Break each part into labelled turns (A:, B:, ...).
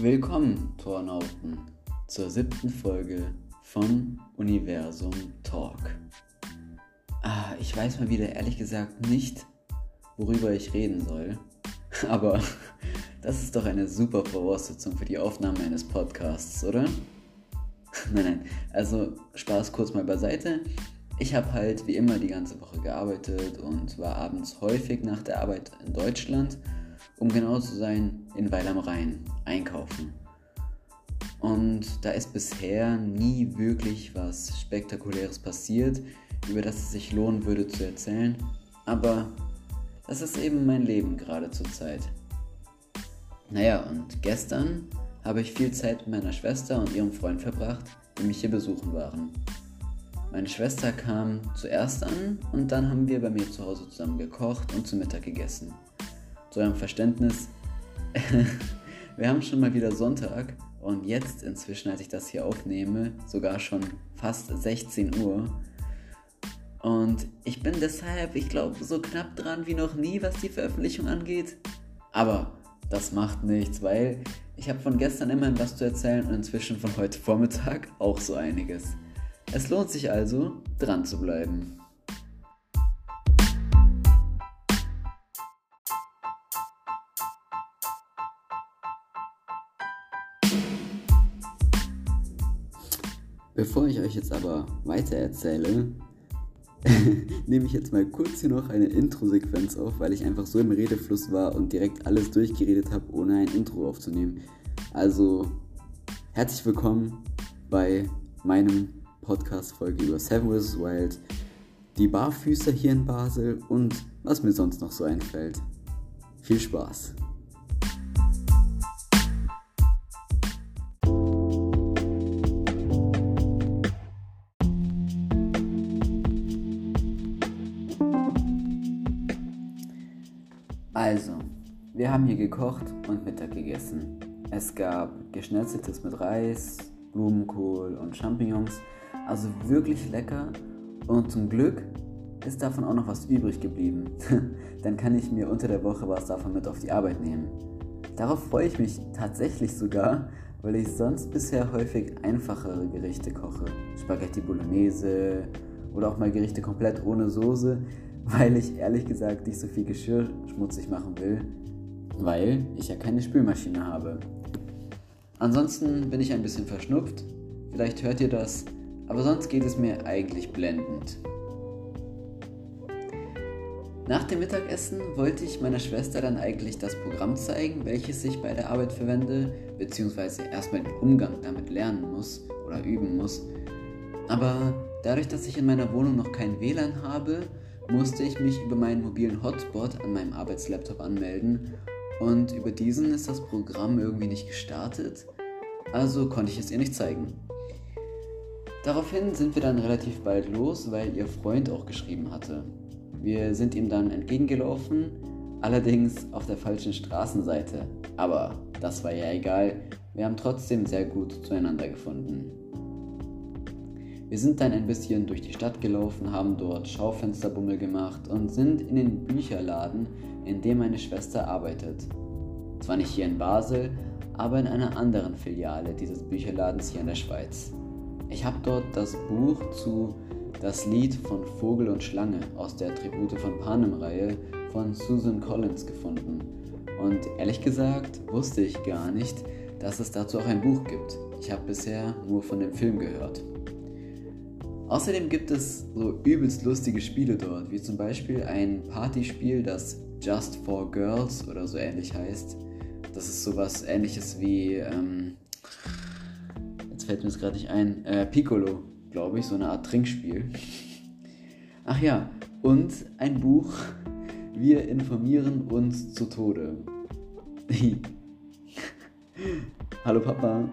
A: Willkommen, Tornauten, zur siebten Folge von Universum Talk. Ah, ich weiß mal wieder ehrlich gesagt nicht, worüber ich reden soll, aber das ist doch eine super Voraussetzung für die Aufnahme eines Podcasts, oder? nein, nein, also Spaß kurz mal beiseite. Ich habe halt wie immer die ganze Woche gearbeitet und war abends häufig nach der Arbeit in Deutschland, um genau zu sein, in Weil am Rhein einkaufen. Und da ist bisher nie wirklich was Spektakuläres passiert, über das es sich lohnen würde zu erzählen. Aber das ist eben mein Leben gerade zur Zeit. Naja, und gestern habe ich viel Zeit mit meiner Schwester und ihrem Freund verbracht, die mich hier besuchen waren. Meine Schwester kam zuerst an und dann haben wir bei mir zu Hause zusammen gekocht und zu Mittag gegessen. Eurem Verständnis, wir haben schon mal wieder Sonntag und jetzt inzwischen, als ich das hier aufnehme, sogar schon fast 16 Uhr. Und ich bin deshalb, ich glaube, so knapp dran wie noch nie, was die Veröffentlichung angeht. Aber das macht nichts, weil ich habe von gestern immerhin was zu erzählen und inzwischen von heute Vormittag auch so einiges. Es lohnt sich also, dran zu bleiben. Bevor ich euch jetzt aber weiter erzähle, nehme ich jetzt mal kurz hier noch eine Intro-Sequenz auf, weil ich einfach so im Redefluss war und direkt alles durchgeredet habe, ohne ein Intro aufzunehmen. Also, herzlich willkommen bei meinem Podcast-Folge über Seven vs. Wild, die Barfüßer hier in Basel und was mir sonst noch so einfällt. Viel Spaß! Wir haben hier gekocht und Mittag gegessen. Es gab Geschnetzeltes mit Reis, Blumenkohl und Champignons also wirklich lecker und zum Glück ist davon auch noch was übrig geblieben. Dann kann ich mir unter der Woche was davon mit auf die Arbeit nehmen. Darauf freue ich mich tatsächlich sogar, weil ich sonst bisher häufig einfachere Gerichte koche. Spaghetti Bolognese oder auch mal Gerichte komplett ohne Soße, weil ich ehrlich gesagt nicht so viel Geschirr schmutzig machen will, weil ich ja keine Spülmaschine habe. Ansonsten bin ich ein bisschen verschnupft. Vielleicht hört ihr das aber sonst geht es mir eigentlich blendend. Nach dem Mittagessen wollte ich meiner Schwester dann eigentlich das Programm zeigen, welches ich bei der Arbeit verwende, beziehungsweise erstmal den Umgang damit lernen muss oder üben muss. Aber dadurch, dass ich in meiner Wohnung noch kein WLAN habe, musste ich mich über meinen mobilen Hotspot an meinem Arbeitslaptop anmelden und über diesen ist das Programm irgendwie nicht gestartet, also konnte ich es ihr nicht zeigen. Daraufhin sind wir dann relativ bald los, weil ihr Freund auch geschrieben hatte. Wir sind ihm dann entgegengelaufen, allerdings auf der falschen Straßenseite. Aber das war ja egal, wir haben trotzdem sehr gut zueinander gefunden. Wir sind dann ein bisschen durch die Stadt gelaufen, haben dort Schaufensterbummel gemacht und sind in den Bücherladen, in dem meine Schwester arbeitet. Zwar nicht hier in Basel, aber in einer anderen Filiale dieses Bücherladens hier in der Schweiz. Ich habe dort das Buch zu Das Lied von Vogel und Schlange aus der Tribute von Panem-Reihe von Susan Collins gefunden. Und ehrlich gesagt wusste ich gar nicht, dass es dazu auch ein Buch gibt. Ich habe bisher nur von dem Film gehört. Außerdem gibt es so übelst lustige Spiele dort, wie zum Beispiel ein Partyspiel, das Just for Girls oder so ähnlich heißt. Das ist sowas ähnliches wie ähm, fällt mir es gerade nicht ein. Äh, Piccolo, glaube ich, so eine Art Trinkspiel. Ach ja, und ein Buch. Wir informieren uns zu Tode. Hallo Papa,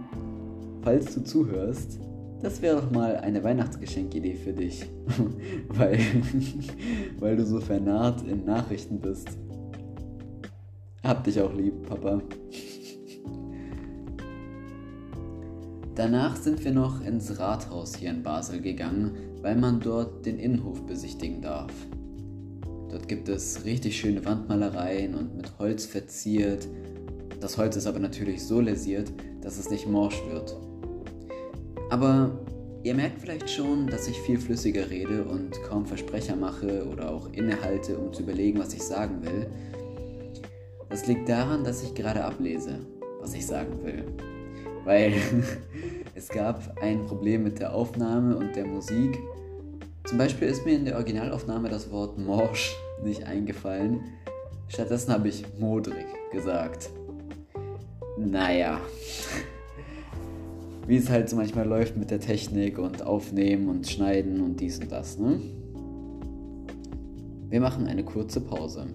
A: falls du zuhörst, das wäre doch mal eine Weihnachtsgeschenkidee für dich. weil, weil du so vernarrt in Nachrichten bist. Hab dich auch lieb, Papa. Danach sind wir noch ins Rathaus hier in Basel gegangen, weil man dort den Innenhof besichtigen darf. Dort gibt es richtig schöne Wandmalereien und mit Holz verziert. Das Holz ist aber natürlich so lesiert, dass es nicht morsch wird. Aber ihr merkt vielleicht schon, dass ich viel flüssiger rede und kaum Versprecher mache oder auch innehalte, um zu überlegen, was ich sagen will. Das liegt daran, dass ich gerade ablese, was ich sagen will. Weil es gab ein Problem mit der Aufnahme und der Musik. Zum Beispiel ist mir in der Originalaufnahme das Wort morsch nicht eingefallen. Stattdessen habe ich modrig gesagt. Naja. Wie es halt so manchmal läuft mit der Technik und Aufnehmen und Schneiden und dies und das, ne? Wir machen eine kurze Pause.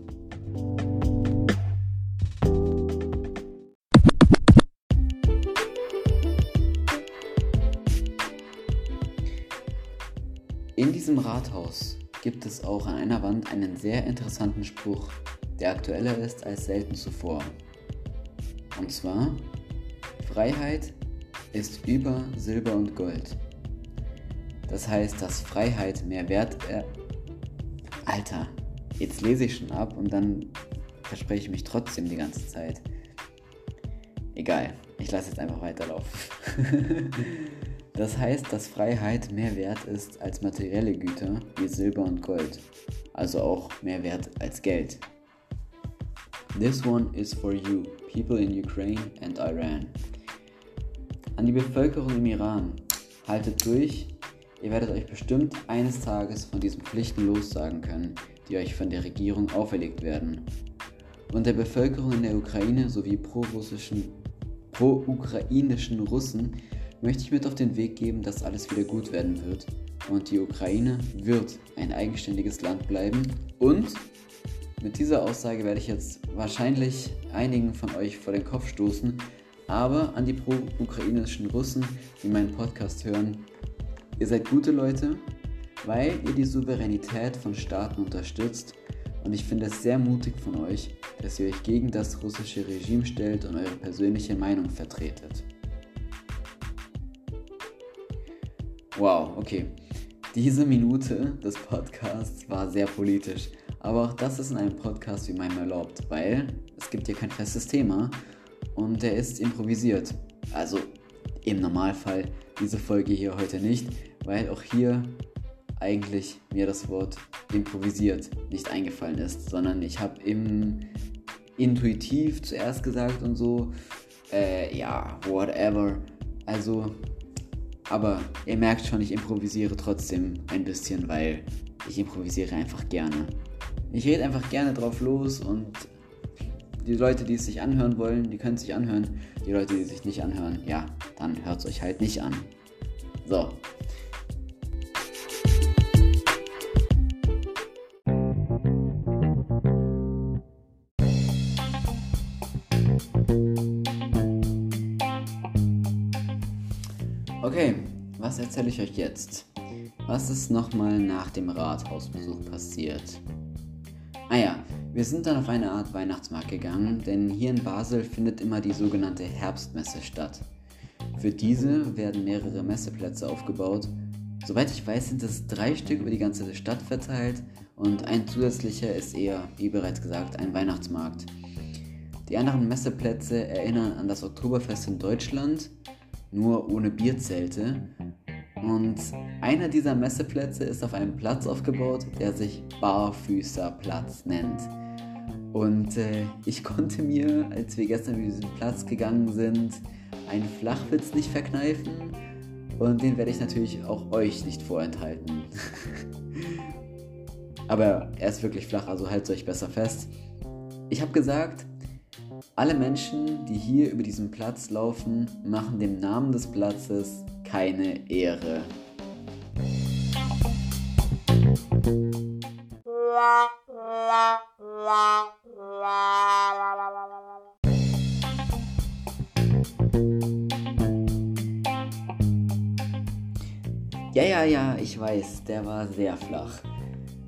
A: In diesem Rathaus gibt es auch an einer Wand einen sehr interessanten Spruch, der aktueller ist als selten zuvor. Und zwar, Freiheit ist über Silber und Gold. Das heißt, dass Freiheit mehr Wert... Äh Alter, jetzt lese ich schon ab und dann verspreche ich mich trotzdem die ganze Zeit. Egal, ich lasse jetzt einfach weiterlaufen. das heißt, dass Freiheit mehr wert ist als materielle Güter wie Silber und Gold, also auch mehr wert als Geld. This one is for you, people in Ukraine and Iran. An die Bevölkerung im Iran, haltet durch, ihr werdet euch bestimmt eines Tages von diesen Pflichten lossagen können, die euch von der Regierung auferlegt werden. Und der Bevölkerung in der Ukraine sowie pro-russischen, pro-ukrainischen Russen möchte ich mit auf den Weg geben, dass alles wieder gut werden wird. Und die Ukraine wird ein eigenständiges Land bleiben. Und mit dieser Aussage werde ich jetzt wahrscheinlich einigen von euch vor den Kopf stoßen, aber an die pro-ukrainischen Russen, die meinen Podcast hören, ihr seid gute Leute, weil ihr die Souveränität von Staaten unterstützt und ich finde es sehr mutig von euch, dass ihr euch gegen das russische Regime stellt und eure persönliche Meinung vertretet. Wow, okay. Diese Minute des Podcasts war sehr politisch. Aber auch das ist in einem Podcast wie meinem erlaubt, weil es gibt hier kein festes Thema und der ist improvisiert. Also im Normalfall diese Folge hier heute nicht, weil auch hier eigentlich mir das Wort improvisiert nicht eingefallen ist, sondern ich habe im intuitiv zuerst gesagt und so, äh, ja, whatever. Also, aber ihr merkt schon, ich improvisiere trotzdem ein bisschen, weil ich improvisiere einfach gerne. Ich rede einfach gerne drauf los und die Leute, die es sich anhören wollen, die können es sich anhören. Die Leute, die es sich nicht anhören, ja, dann hört es euch halt nicht an. So. Okay, was erzähle ich euch jetzt? Was ist nochmal nach dem Rathausbesuch passiert? Ah ja, wir sind dann auf eine Art Weihnachtsmarkt gegangen, denn hier in Basel findet immer die sogenannte Herbstmesse statt. Für diese werden mehrere Messeplätze aufgebaut. Soweit ich weiß, sind es drei Stück über die ganze Stadt verteilt und ein zusätzlicher ist eher, wie bereits gesagt, ein Weihnachtsmarkt. Die anderen Messeplätze erinnern an das Oktoberfest in Deutschland, nur ohne Bierzelte und einer dieser Messeplätze ist auf einem Platz aufgebaut, der sich Barfüßerplatz nennt. Und äh, ich konnte mir, als wir gestern über diesen Platz gegangen sind, einen Flachwitz nicht verkneifen. Und den werde ich natürlich auch euch nicht vorenthalten. Aber er ist wirklich flach, also haltet euch besser fest. Ich habe gesagt, alle Menschen, die hier über diesen Platz laufen, machen dem Namen des Platzes keine Ehre. Ja, ja, ja, ich weiß, der war sehr flach.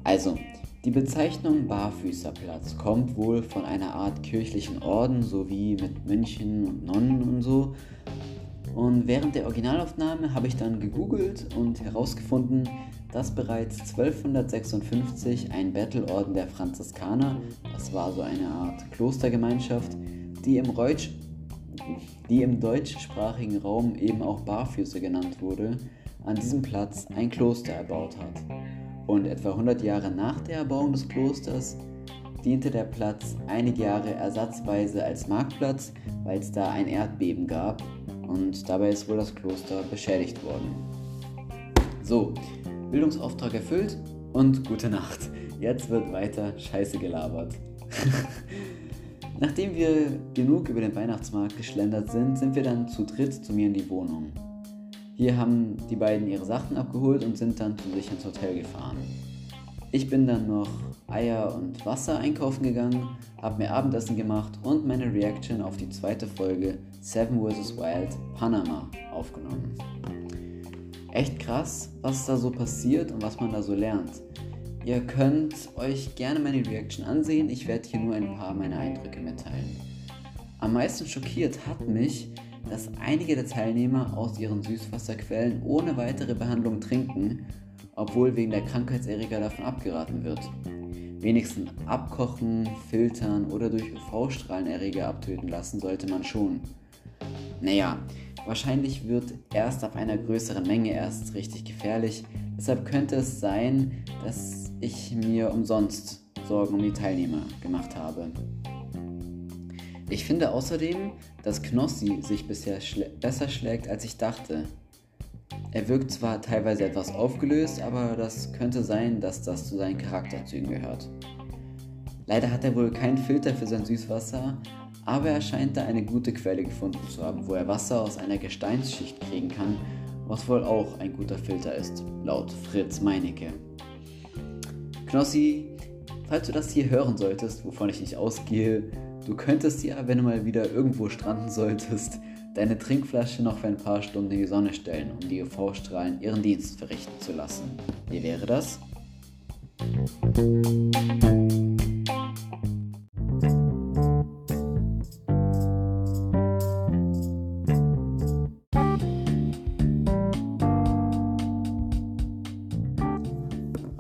A: Also, die Bezeichnung Barfüßerplatz kommt wohl von einer Art kirchlichen Orden sowie mit Mönchen und Nonnen und so und während der Originalaufnahme habe ich dann gegoogelt und herausgefunden, dass bereits 1256 ein Bettelorden der Franziskaner, das war so eine Art Klostergemeinschaft, die im, Reutsch, die im deutschsprachigen Raum eben auch Barfüße genannt wurde, an diesem Platz ein Kloster erbaut hat. Und etwa 100 Jahre nach der Erbauung des Klosters diente der Platz einige Jahre ersatzweise als Marktplatz, weil es da ein Erdbeben gab und dabei ist wohl das Kloster beschädigt worden. So, Bildungsauftrag erfüllt und gute Nacht. Jetzt wird weiter Scheiße gelabert. Nachdem wir genug über den Weihnachtsmarkt geschlendert sind, sind wir dann zu dritt zu mir in die Wohnung. Hier haben die beiden ihre Sachen abgeholt und sind dann zu sich ins Hotel gefahren. Ich bin dann noch Eier und Wasser einkaufen gegangen, habe mir Abendessen gemacht und meine Reaction auf die zweite Folge Seven vs. Wild Panama aufgenommen. Echt krass, was da so passiert und was man da so lernt. Ihr könnt euch gerne meine Reaction ansehen, ich werde hier nur ein paar meiner Eindrücke mitteilen. Am meisten schockiert hat mich, dass einige der Teilnehmer aus ihren Süßwasserquellen ohne weitere Behandlung trinken, obwohl wegen der Krankheitserreger davon abgeraten wird. Wenigstens abkochen, filtern oder durch UV-Strahlenerreger abtöten lassen sollte man schon. Naja, wahrscheinlich wird erst ab einer größeren Menge erst richtig gefährlich, deshalb könnte es sein, dass ich mir umsonst Sorgen um die Teilnehmer gemacht habe. Ich finde außerdem, dass Knossi sich bisher schlä besser schlägt, als ich dachte. Er wirkt zwar teilweise etwas aufgelöst, aber das könnte sein, dass das zu seinen Charakterzügen gehört. Leider hat er wohl keinen Filter für sein Süßwasser, aber er scheint da eine gute Quelle gefunden zu haben, wo er Wasser aus einer Gesteinsschicht kriegen kann, was wohl auch ein guter Filter ist, laut Fritz Meinecke. Knossi, falls du das hier hören solltest, wovon ich nicht ausgehe, Du könntest ja, wenn du mal wieder irgendwo stranden solltest, deine Trinkflasche noch für ein paar Stunden in die Sonne stellen, um die UV-Strahlen ihren Dienst verrichten zu lassen. Wie wäre das?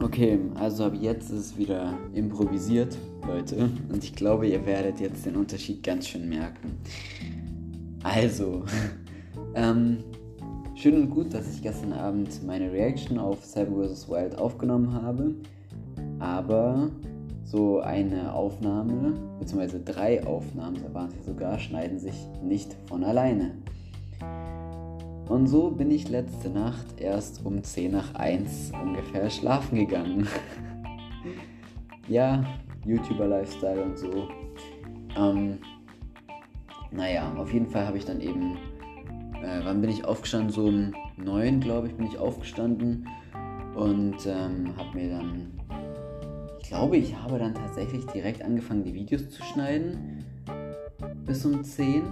A: Okay, also ab jetzt ist es wieder improvisiert, Leute. Und ich glaube, ihr werdet jetzt den Unterschied ganz schön merken. Also, ähm, schön und gut, dass ich gestern Abend meine Reaction auf Cyber vs. Wild aufgenommen habe. Aber so eine Aufnahme, beziehungsweise drei Aufnahmen, da waren es sogar, schneiden sich nicht von alleine. Und so bin ich letzte Nacht erst um 10 nach 1 ungefähr schlafen gegangen. ja, YouTuber-Lifestyle und so. Ähm, naja, auf jeden Fall habe ich dann eben, äh, wann bin ich aufgestanden? So um 9, glaube ich, bin ich aufgestanden und ähm, habe mir dann, ich glaube, ich habe dann tatsächlich direkt angefangen, die Videos zu schneiden. Bis um 10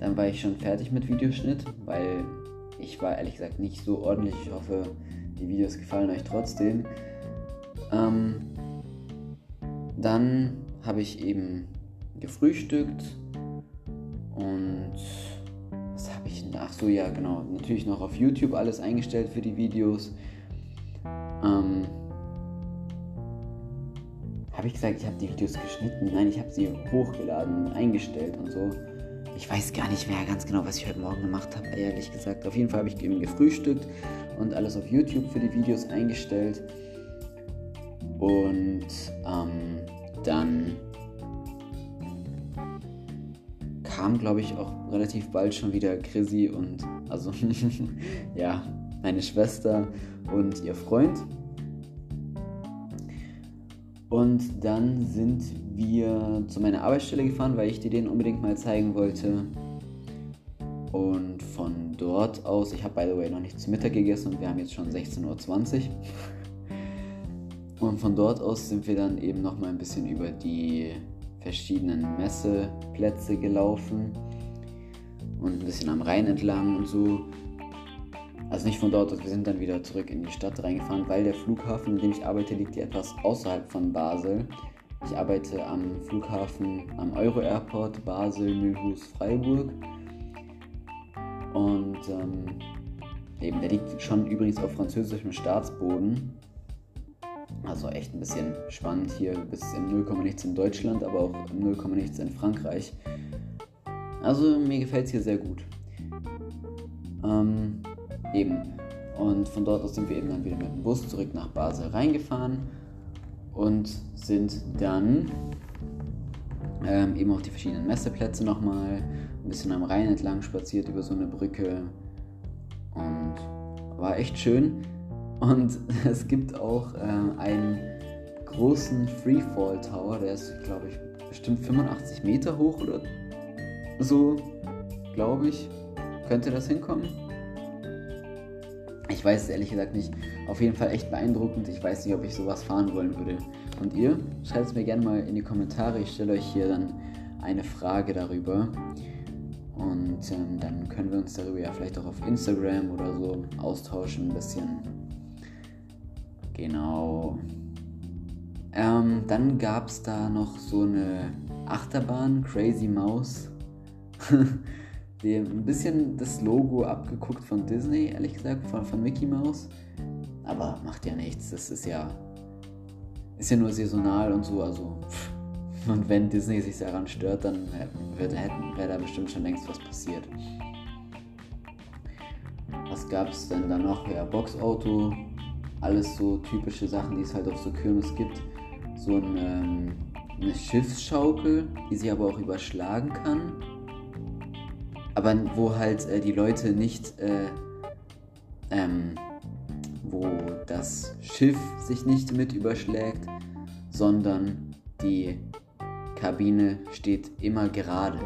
A: dann war ich schon fertig mit Videoschnitt, weil ich war ehrlich gesagt nicht so ordentlich. Ich hoffe, die Videos gefallen euch trotzdem. Ähm, dann habe ich eben gefrühstückt und was habe ich? Ach so, ja, genau. Natürlich noch auf YouTube alles eingestellt für die Videos. Ähm, habe ich gesagt, ich habe die Videos geschnitten? Nein, ich habe sie hochgeladen und eingestellt und so. Ich weiß gar nicht mehr ganz genau, was ich heute Morgen gemacht habe, ehrlich gesagt. Auf jeden Fall habe ich eben gefrühstückt und alles auf YouTube für die Videos eingestellt. Und ähm, dann kam, glaube ich, auch relativ bald schon wieder Chrissy und also ja, meine Schwester und ihr Freund. Und dann sind wir zu meiner Arbeitsstelle gefahren, weil ich dir den unbedingt mal zeigen wollte. Und von dort aus, ich habe by the way noch nicht zu Mittag gegessen und wir haben jetzt schon 16.20 Uhr. Und von dort aus sind wir dann eben noch mal ein bisschen über die verschiedenen Messeplätze gelaufen und ein bisschen am Rhein entlang und so. Also nicht von dort, wir sind dann wieder zurück in die Stadt reingefahren, weil der Flughafen, in dem ich arbeite, liegt ja etwas außerhalb von Basel. Ich arbeite am Flughafen am Euro Airport Basel, Mühlhus, Freiburg. Und ähm, eben, der liegt schon übrigens auf französischem Staatsboden. Also echt ein bisschen spannend hier, bis im 0, nichts in Deutschland, aber auch im 0, nichts in Frankreich. Also mir gefällt es hier sehr gut. Ähm, eben. Und von dort aus sind wir eben dann wieder mit dem Bus zurück nach Basel reingefahren und sind dann ähm, eben auch die verschiedenen Messeplätze nochmal ein bisschen am Rhein entlang spaziert über so eine Brücke und war echt schön. Und es gibt auch äh, einen großen Freefall Tower, der ist, glaube ich, bestimmt 85 Meter hoch oder so, glaube ich. Könnte das hinkommen? Ich weiß es ehrlich gesagt nicht. Auf jeden Fall echt beeindruckend. Ich weiß nicht, ob ich sowas fahren wollen würde. Und ihr? Schreibt es mir gerne mal in die Kommentare. Ich stelle euch hier dann eine Frage darüber. Und ähm, dann können wir uns darüber ja vielleicht auch auf Instagram oder so austauschen ein bisschen. Genau. Ähm, dann gab es da noch so eine Achterbahn, Crazy Mouse. Die, ein bisschen das Logo abgeguckt von Disney, ehrlich gesagt, von, von Mickey Mouse. Aber macht ja nichts. Das ist ja. Ist ja nur saisonal und so, also. Und wenn Disney sich daran stört, dann wäre da bestimmt schon längst was passiert. Was gab es denn da noch? Ja, Boxauto, alles so typische Sachen, die es halt auf so Kirmes gibt. So ein, ähm, eine Schiffsschaukel, die sich aber auch überschlagen kann. Aber wo halt äh, die Leute nicht, äh, ähm, wo das Schiff sich nicht mit überschlägt, sondern die Kabine steht immer gerade.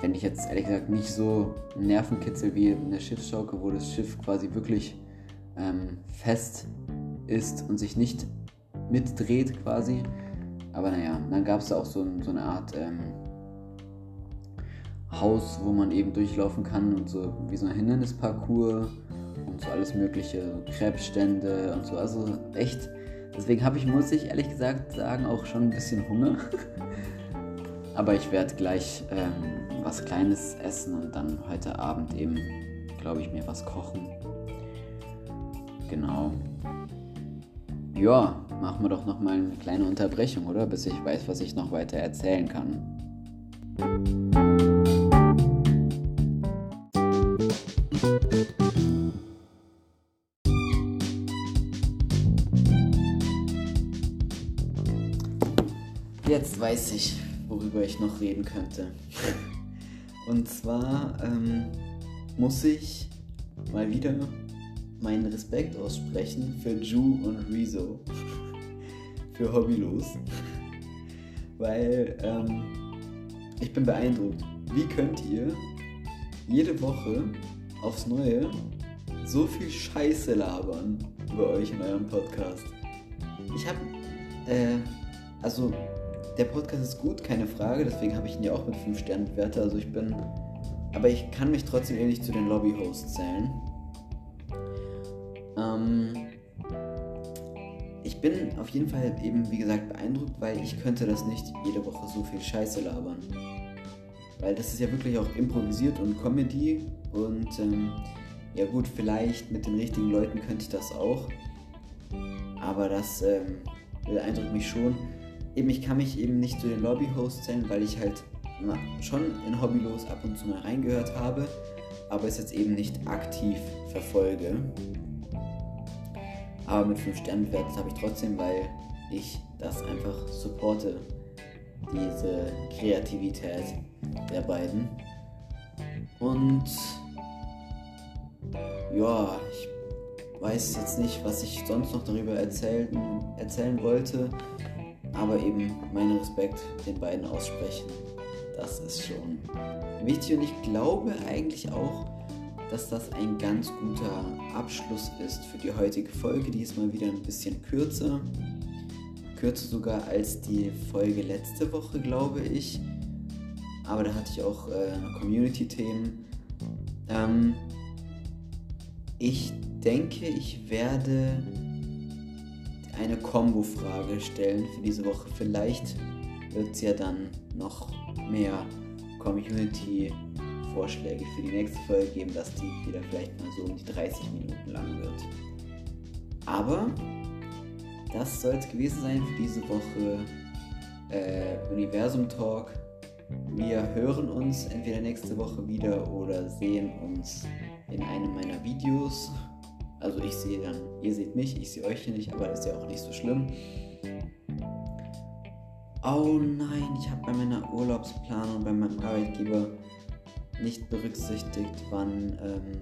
A: Wenn ich jetzt ehrlich gesagt nicht so Nervenkitzel wie eine Schiffsschaukel, wo das Schiff quasi wirklich ähm, fest ist und sich nicht mitdreht quasi. Aber naja, dann gab es da auch so, so eine Art ähm, Haus, wo man eben durchlaufen kann und so wie so ein Hindernisparcours und so alles mögliche, so Krebsstände und so. Also echt Deswegen habe ich, muss ich ehrlich gesagt sagen, auch schon ein bisschen Hunger. Aber ich werde gleich ähm, was Kleines essen und dann heute Abend eben, glaube ich, mir was kochen. Genau. Ja, machen wir doch noch mal eine kleine Unterbrechung, oder? Bis ich weiß, was ich noch weiter erzählen kann. Jetzt weiß ich, worüber ich noch reden könnte. Und zwar ähm, muss ich mal wieder meinen Respekt aussprechen für Ju und Rezo. für Hobbylos. Weil ähm, ich bin beeindruckt. Wie könnt ihr jede Woche aufs Neue so viel Scheiße labern über euch in eurem Podcast? Ich habe, äh, also der Podcast ist gut, keine Frage, deswegen habe ich ihn ja auch mit 5 Sternen bewertet. Also ich bin. Aber ich kann mich trotzdem eben nicht zu den Lobby-Hosts zählen. Ähm, ich bin auf jeden Fall eben, wie gesagt, beeindruckt, weil ich könnte das nicht jede Woche so viel Scheiße labern. Weil das ist ja wirklich auch improvisiert und Comedy. Und ähm, ja gut, vielleicht mit den richtigen Leuten könnte ich das auch. Aber das ähm, beeindruckt mich schon eben, ich kann mich eben nicht zu den Lobby-Hosts zählen, weil ich halt na, schon in Hobbylos ab und zu mal reingehört habe, aber es jetzt eben nicht aktiv verfolge. Aber mit 5 Sternen bewertet habe ich trotzdem, weil ich das einfach supporte, diese Kreativität der beiden. Und ja, ich weiß jetzt nicht, was ich sonst noch darüber erzählen, erzählen wollte aber eben meinen Respekt den beiden aussprechen. Das ist schon wichtig und ich glaube eigentlich auch, dass das ein ganz guter Abschluss ist für die heutige Folge. Die ist mal wieder ein bisschen kürzer. Kürzer sogar als die Folge letzte Woche, glaube ich. Aber da hatte ich auch äh, Community-Themen. Ähm, ich denke, ich werde eine Combo-Frage stellen für diese Woche. Vielleicht wird es ja dann noch mehr Community-Vorschläge für die nächste Folge geben, dass die wieder vielleicht mal so um die 30 Minuten lang wird. Aber das soll es gewesen sein für diese Woche äh, Universum Talk. Wir hören uns entweder nächste Woche wieder oder sehen uns in einem meiner Videos. Also ich sehe dann, ihr seht mich, ich sehe euch hier nicht, aber das ist ja auch nicht so schlimm. Oh nein, ich habe bei meiner Urlaubsplanung bei meinem Arbeitgeber nicht berücksichtigt, wann ähm,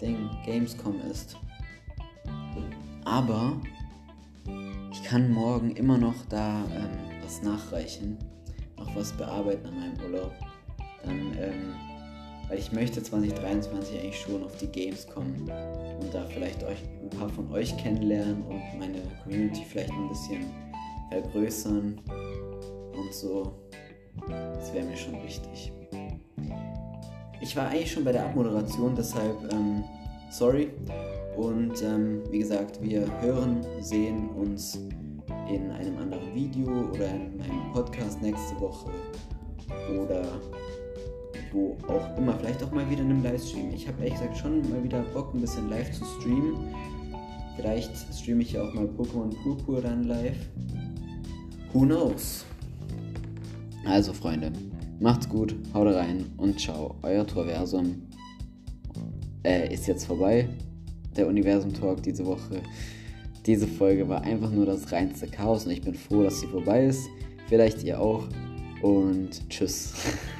A: Ding Gamescom ist. Aber ich kann morgen immer noch da ähm, was nachreichen, noch was bearbeiten an meinem Urlaub. Dann, ähm, weil ich möchte 2023 eigentlich schon auf die Games kommen und da vielleicht euch ein paar von euch kennenlernen und meine Community vielleicht ein bisschen vergrößern und so. Das wäre mir schon wichtig. Ich war eigentlich schon bei der Abmoderation, deshalb ähm, sorry. Und ähm, wie gesagt, wir hören, sehen uns in einem anderen Video oder in meinem Podcast nächste Woche oder wo auch immer. Vielleicht auch mal wieder in einem Livestream. Ich habe ehrlich gesagt schon mal wieder Bock, ein bisschen live zu streamen. Vielleicht streame ich ja auch mal Pokémon Purpur dann live. Who knows? Also Freunde, macht's gut, haut rein und ciao. Euer Torversum äh, ist jetzt vorbei. Der Universum Talk diese Woche. Diese Folge war einfach nur das reinste Chaos und ich bin froh, dass sie vorbei ist. Vielleicht ihr auch. Und tschüss.